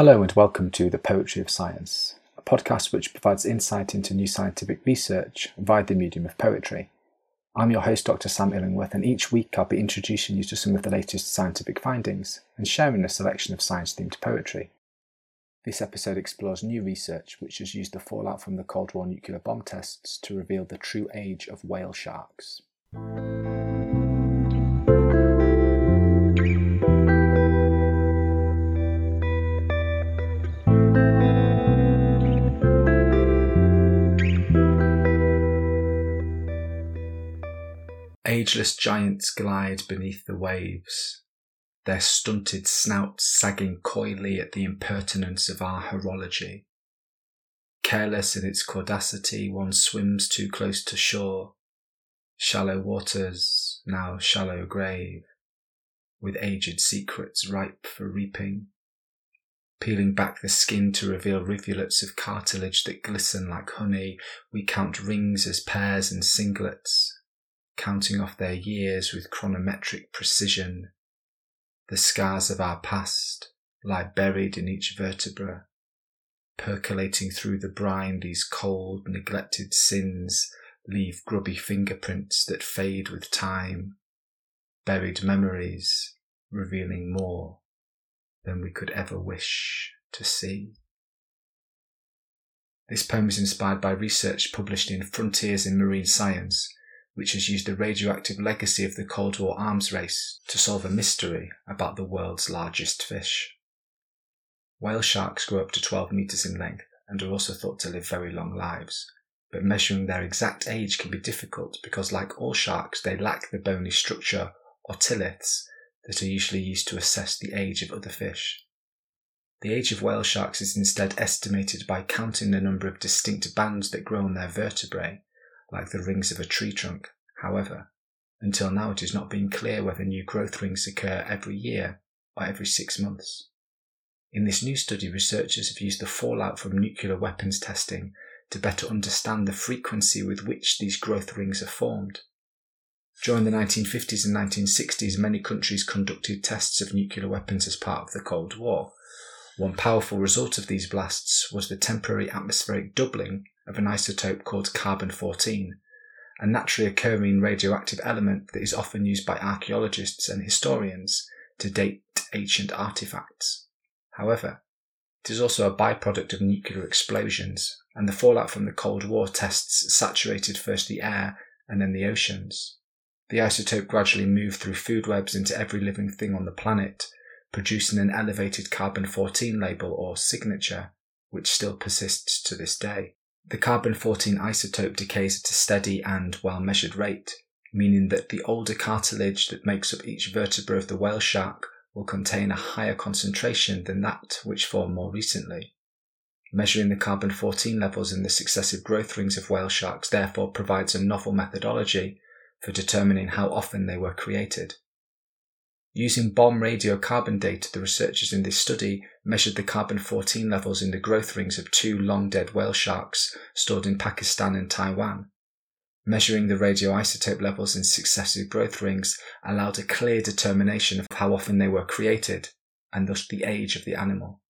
Hello and welcome to The Poetry of Science, a podcast which provides insight into new scientific research via the medium of poetry. I'm your host, Dr. Sam Illingworth, and each week I'll be introducing you to some of the latest scientific findings and sharing a selection of science themed poetry. This episode explores new research which has used the fallout from the Cold War nuclear bomb tests to reveal the true age of whale sharks. Ageless giants glide beneath the waves, their stunted snouts sagging coyly at the impertinence of our horology. Careless in its caudacity, one swims too close to shore. Shallow waters, now shallow grave, with aged secrets ripe for reaping. Peeling back the skin to reveal rivulets of cartilage that glisten like honey, we count rings as pairs and singlets, counting off their years with chronometric precision. The scars of our past lie buried in each vertebra. Percolating through the brine, these cold, neglected sins leave grubby fingerprints that fade with time, buried memories revealing more than we could ever wish to see. This poem is inspired by research published in Frontiers in Marine Science which has used the radioactive legacy of the Cold War arms race to solve a mystery about the world's largest fish. Whale sharks grow up to 12 metres in length and are also thought to live very long lives, but measuring their exact age can be difficult because, like all sharks, they lack the bony structure, otoliths, that are usually used to assess the age of other fish. The age of whale sharks is instead estimated by counting the number of distinct bands that grow on their vertebrae like the rings of a tree trunk. However, until now it has not been clear whether new growth rings occur every year or every six months. In this new study, researchers have used the fallout from nuclear weapons testing to better understand the frequency with which these growth rings are formed. During the 1950s and 1960s, many countries conducted tests of nuclear weapons as part of the Cold War. One powerful result of these blasts was the temporary atmospheric doubling of an isotope called carbon 14, a naturally occurring radioactive element that is often used by archaeologists and historians to date ancient artifacts. However, it is also a byproduct of nuclear explosions, and the fallout from the Cold War tests saturated first the air and then the oceans. The isotope gradually moved through food webs into every living thing on the planet, producing an elevated carbon 14 label or signature, which still persists to this day. The carbon 14 isotope decays at a steady and well measured rate, meaning that the older cartilage that makes up each vertebra of the whale shark will contain a higher concentration than that which formed more recently. Measuring the carbon 14 levels in the successive growth rings of whale sharks therefore provides a novel methodology for determining how often they were created. Using bomb radiocarbon data, the researchers in this study measured the carbon 14 levels in the growth rings of two long dead whale sharks stored in Pakistan and Taiwan. Measuring the radioisotope levels in successive growth rings allowed a clear determination of how often they were created and thus the age of the animal.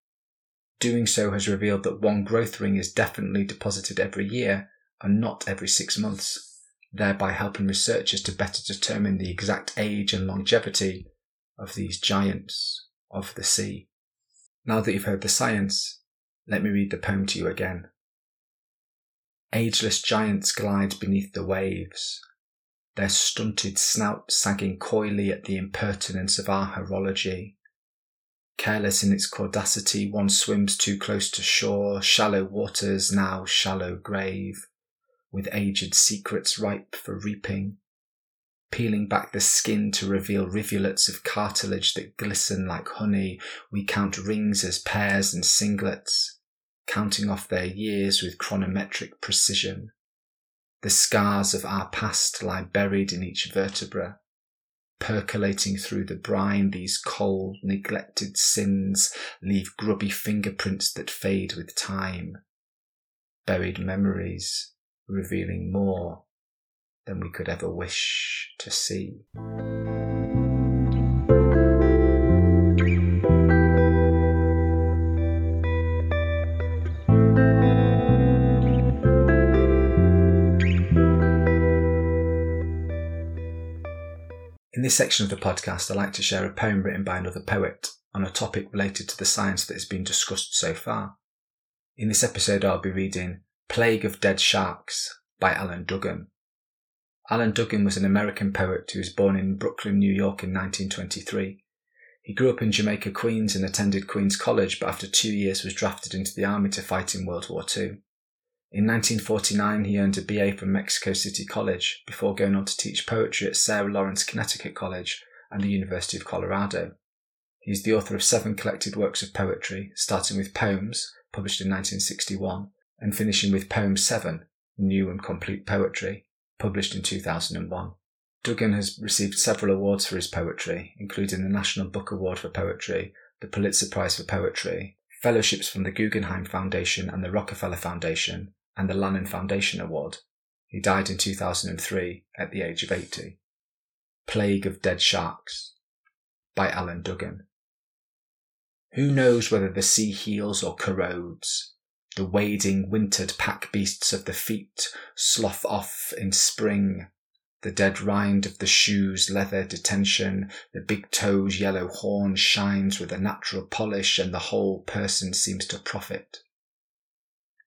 Doing so has revealed that one growth ring is definitely deposited every year and not every six months, thereby helping researchers to better determine the exact age and longevity of these giants of the sea. Now that you've heard the science, let me read the poem to you again. Ageless giants glide beneath the waves, their stunted snouts sagging coyly at the impertinence of our horology. Careless in its caudacity, one swims too close to shore, shallow waters now shallow grave, with aged secrets ripe for reaping peeling back the skin to reveal rivulets of cartilage that glisten like honey. We count rings as pairs and singlets, counting off their years with chronometric precision. The scars of our past lie buried in each vertebra. Percolating through the brine, these cold, neglected sins leave grubby fingerprints that fade with time. Buried memories revealing more than we could ever wish to see. In this section of the podcast, I like to share a poem written by another poet on a topic related to the science that has been discussed so far. In this episode, I'll be reading Plague of Dead Sharks by Alan Dugan. Alan Dugan was an American poet who was born in Brooklyn, New York in 1923. He grew up in Jamaica, Queens and attended Queens College, but after two years was drafted into the army to fight in World War II. In 1949, he earned a BA from Mexico City College before going on to teach poetry at Sarah Lawrence Connecticut College and the University of Colorado. He is the author of seven collected works of poetry, starting with Poems, published in 1961, and finishing with Poem 7, New and Complete Poetry, published in 2001. Dugan has received several awards for his poetry, including the National Book Award for Poetry, the Pulitzer Prize for Poetry, fellowships from the Guggenheim Foundation and the Rockefeller Foundation, and the Lannan Foundation Award. He died in 2003 at the age of 80. Plague of Dead Sharks by Alan Dugan. Who knows whether the sea heals or corrodes? The wading, wintered pack beasts of the feet slough off in spring. The dead rind of the shoes, leather detention, the big toes' yellow horn shines with a natural polish, and the whole person seems to profit.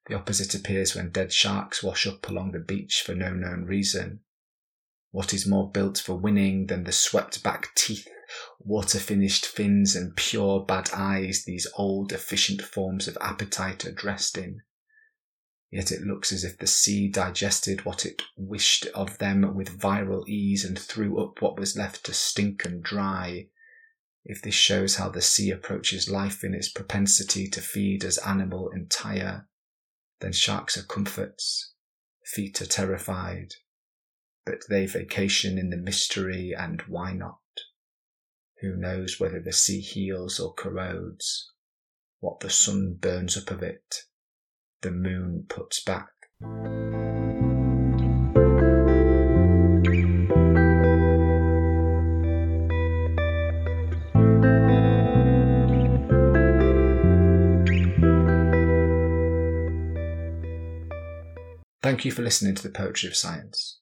The opposite appears when dead sharks wash up along the beach for no known reason. What is more built for winning than the swept back teeth water finished fins and pure bad eyes these old efficient forms of appetite are dressed in. Yet it looks as if the sea digested what it wished of them with viral ease and threw up what was left to stink and dry. If this shows how the sea approaches life in its propensity to feed as animal entire, then sharks are comforts, feet are terrified, but they vacation in the mystery and why not? Who knows whether the sea heals or corrodes? What the sun burns up of it, the moon puts back. Thank you for listening to the Poetry of Science.